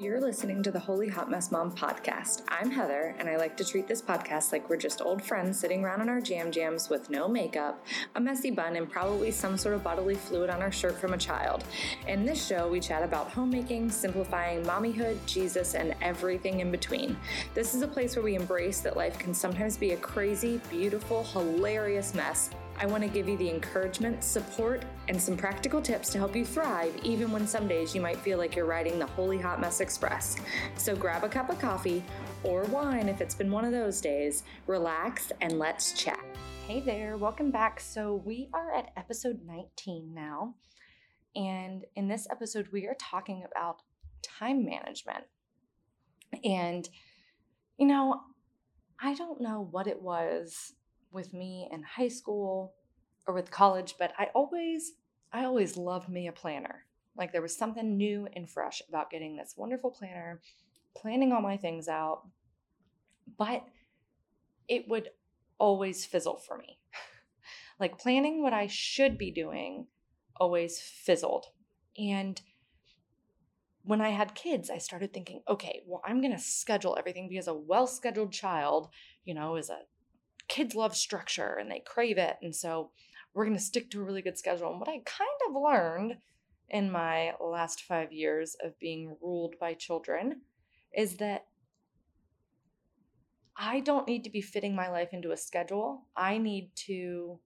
You're listening to the Holy Hot Mess Mom podcast. I'm Heather, and I like to treat this podcast like we're just old friends sitting around in our jam jams with no makeup, a messy bun, and probably some sort of bodily fluid on our shirt from a child. In this show, we chat about homemaking, simplifying, mommyhood, Jesus, and everything in between. This is a place where we embrace that life can sometimes be a crazy, beautiful, hilarious mess I want to give you the encouragement, support, and some practical tips to help you thrive, even when some days you might feel like you're riding the Holy Hot Mess Express. So grab a cup of coffee or wine if it's been one of those days, relax, and let's chat. Hey there, welcome back. So we are at episode 19 now. And in this episode, we are talking about time management. And, you know, I don't know what it was with me in high school or with college, but I always I always loved me a planner. Like there was something new and fresh about getting this wonderful planner, planning all my things out. But it would always fizzle for me. like planning what I should be doing always fizzled. And when I had kids, I started thinking, okay, well, I'm going to schedule everything because a well scheduled child, you know, is a kids love structure and they crave it. And so we're going to stick to a really good schedule. And what I kind of learned in my last five years of being ruled by children is that I don't need to be fitting my life into a schedule. I need to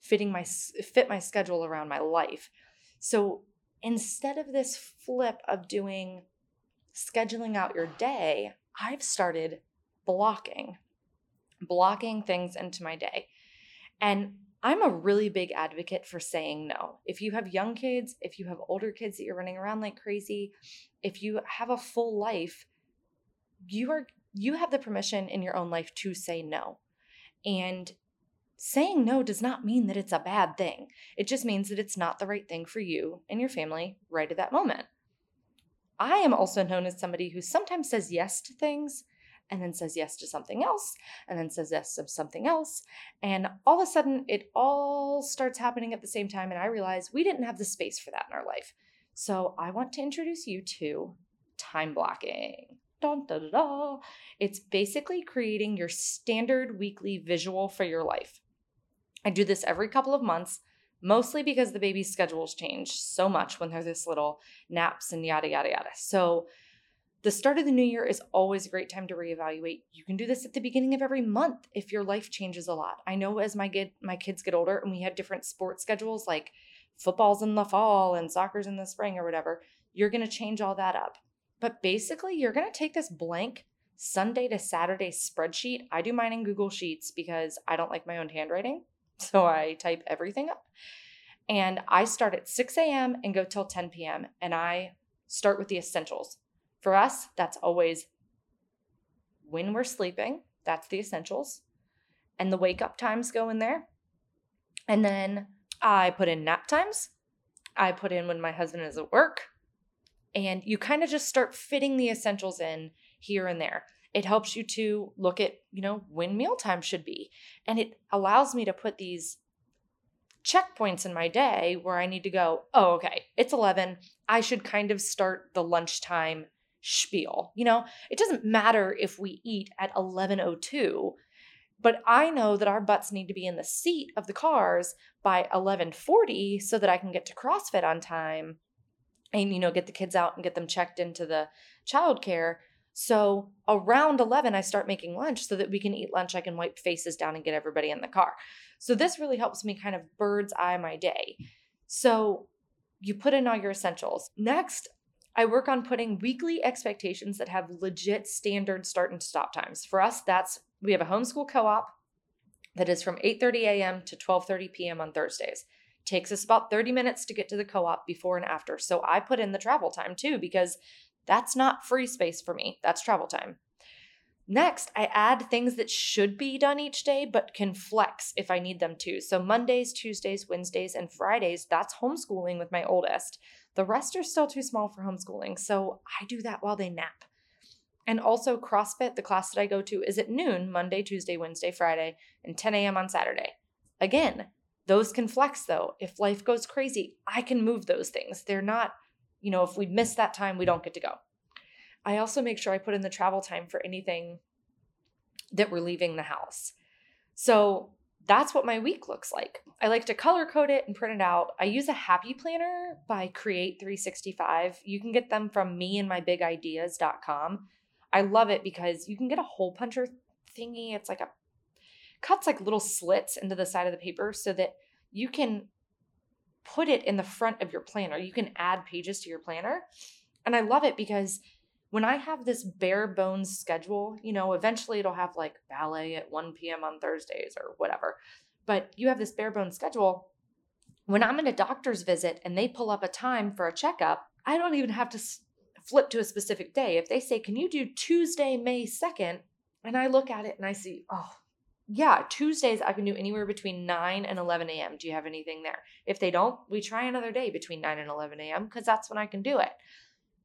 fitting my fit my schedule around my life. So instead of this flip of doing scheduling out your day, I've started blocking blocking things into my day. And I'm a really big advocate for saying no. If you have young kids, if you have older kids that you're running around like crazy, if you have a full life, you are you have the permission in your own life to say no. And saying no does not mean that it's a bad thing. It just means that it's not the right thing for you and your family right at that moment. I am also known as somebody who sometimes says yes to things and then says yes to something else, and then says yes to something else. And all of a sudden, it all starts happening at the same time. And I realize we didn't have the space for that in our life. So I want to introduce you to time blocking. Dun, da, da, da. It's basically creating your standard weekly visual for your life. I do this every couple of months, mostly because the baby's schedules change so much when they're this little naps and yada, yada, yada. So the start of the new year is always a great time to reevaluate. You can do this at the beginning of every month if your life changes a lot. I know as my get my kids get older and we have different sports schedules like football's in the fall and soccer's in the spring or whatever, you're going to change all that up. But basically, you're going to take this blank Sunday to Saturday spreadsheet. I do mine in Google Sheets because I don't like my own handwriting. So I type everything up. And I start at 6 a.m. and go till 10 p.m. And I start with the essentials. For us, that's always when we're sleeping, that's the essentials. And the wake up times go in there. And then I put in nap times. I put in when my husband is at work. And you kind of just start fitting the essentials in here and there. It helps you to look at, you know, when mealtime should be. And it allows me to put these checkpoints in my day where I need to go, oh, okay, it's 11. I should kind of start the lunchtime spiel. You know, it doesn't matter if we eat at 11:02, but I know that our butts need to be in the seat of the cars by 11:40 so that I can get to CrossFit on time and you know, get the kids out and get them checked into the childcare. So around 11 I start making lunch so that we can eat lunch I can wipe faces down and get everybody in the car. So this really helps me kind of bird's eye my day. So you put in all your essentials. Next, I work on putting weekly expectations that have legit standard start and stop times. For us, that's we have a homeschool co-op that is from 8:30 a.m. to 12:30 p.m. on Thursdays. Takes us about 30 minutes to get to the co-op before and after. So I put in the travel time too because that's not free space for me. That's travel time. Next, I add things that should be done each day but can flex if I need them to. So Mondays, Tuesdays, Wednesdays, and Fridays, that's homeschooling with my oldest. The rest are still too small for homeschooling, so I do that while they nap. And also, CrossFit, the class that I go to, is at noon Monday, Tuesday, Wednesday, Friday, and 10 a.m. on Saturday. Again, those can flex though. If life goes crazy, I can move those things. They're not, you know, if we miss that time, we don't get to go. I also make sure I put in the travel time for anything that we're leaving the house. So that's what my week looks like. I like to color code it and print it out. I use a happy planner by Create 365. You can get them from me and my big ideas.com. I love it because you can get a hole puncher thingy. It's like a cuts like little slits into the side of the paper so that you can put it in the front of your planner. You can add pages to your planner. And I love it because when I have this bare bones schedule, you know, eventually it'll have like ballet at 1 p.m. on Thursdays or whatever, but you have this bare bones schedule. When I'm in a doctor's visit and they pull up a time for a checkup, I don't even have to flip to a specific day. If they say, Can you do Tuesday, May 2nd? And I look at it and I see, Oh, yeah, Tuesdays I can do anywhere between 9 and 11 a.m. Do you have anything there? If they don't, we try another day between 9 and 11 a.m. because that's when I can do it.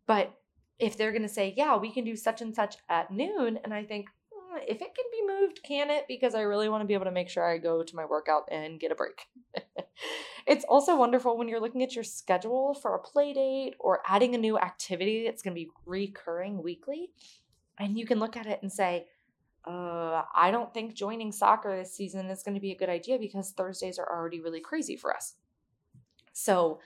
But if they're going to say, yeah, we can do such and such at noon, and I think, mm, if it can be moved, can it? Because I really want to be able to make sure I go to my workout and get a break. it's also wonderful when you're looking at your schedule for a play date or adding a new activity that's going to be recurring weekly. And you can look at it and say, uh, I don't think joining soccer this season is going to be a good idea because Thursdays are already really crazy for us. So,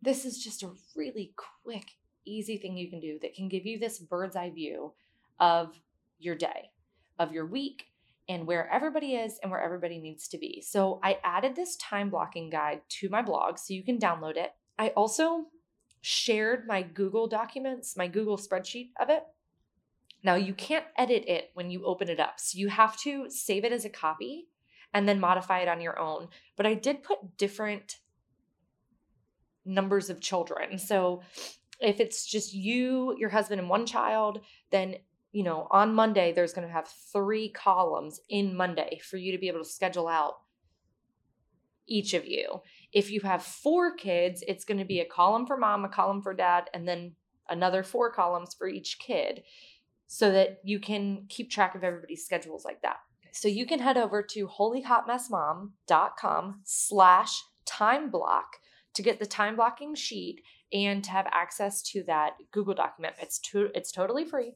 this is just a really quick easy thing you can do that can give you this bird's eye view of your day, of your week, and where everybody is and where everybody needs to be. So I added this time blocking guide to my blog so you can download it. I also shared my Google documents, my Google spreadsheet of it. Now you can't edit it when you open it up. So you have to save it as a copy and then modify it on your own. But I did put different numbers of children. So if it's just you, your husband, and one child, then you know, on Monday, there's going to have three columns in Monday for you to be able to schedule out each of you. If you have four kids, it's going to be a column for mom, a column for dad, and then another four columns for each kid so that you can keep track of everybody's schedules like that. So you can head over to holyhotmessmom.com slash time block to get the time blocking sheet and to have access to that Google document. It's to, it's totally free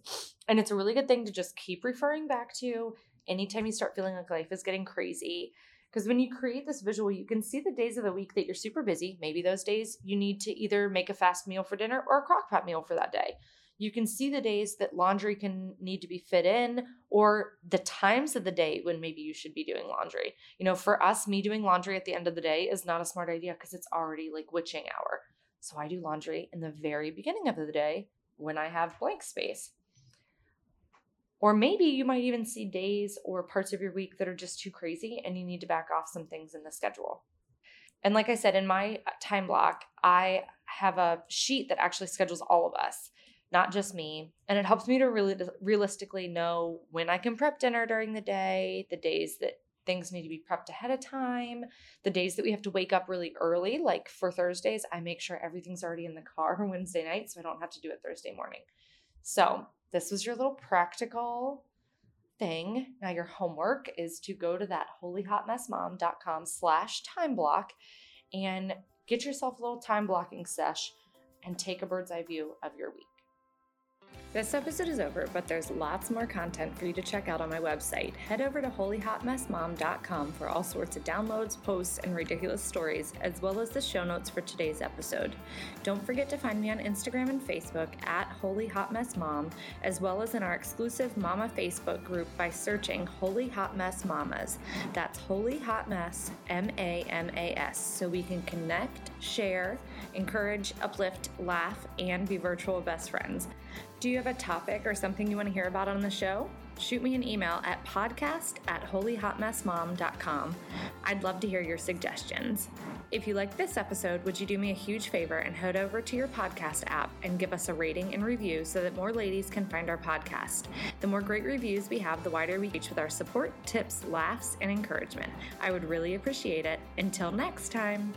and it's a really good thing to just keep referring back to anytime you start feeling like life is getting crazy. Because when you create this visual, you can see the days of the week that you're super busy. Maybe those days you need to either make a fast meal for dinner or a crock pot meal for that day. You can see the days that laundry can need to be fit in or the times of the day when maybe you should be doing laundry. You know, for us, me doing laundry at the end of the day is not a smart idea because it's already like witching hour. So I do laundry in the very beginning of the day when I have blank space. Or maybe you might even see days or parts of your week that are just too crazy and you need to back off some things in the schedule. And like I said, in my uh, time block, I have a sheet that actually schedules all of us, not just me. And it helps me to really realistically know when I can prep dinner during the day, the days that things need to be prepped ahead of time. The days that we have to wake up really early, like for Thursdays, I make sure everything's already in the car Wednesday night so I don't have to do it Thursday morning. So, this was your little practical thing. Now your homework is to go to that holyhotmessmom.com slash time block and get yourself a little time blocking sesh and take a bird's eye view of your week. This episode is over, but there's lots more content for you to check out on my website. Head over to holyhotmessmom.com for all sorts of downloads, posts, and ridiculous stories, as well as the show notes for today's episode. Don't forget to find me on Instagram and Facebook at Holy Hot Mess Mom, as well as in our exclusive Mama Facebook group by searching Holy Hot Mess Mamas. That's Holy Hot Mess M A M A S, so we can connect, share, encourage, uplift, laugh, and be virtual best friends. Do you have a topic or something you want to hear about on the show? Shoot me an email at podcast at holyhotmessmom.com. I'd love to hear your suggestions. If you like this episode, would you do me a huge favor and head over to your podcast app and give us a rating and review so that more ladies can find our podcast? The more great reviews we have, the wider we reach with our support, tips, laughs, and encouragement. I would really appreciate it. Until next time.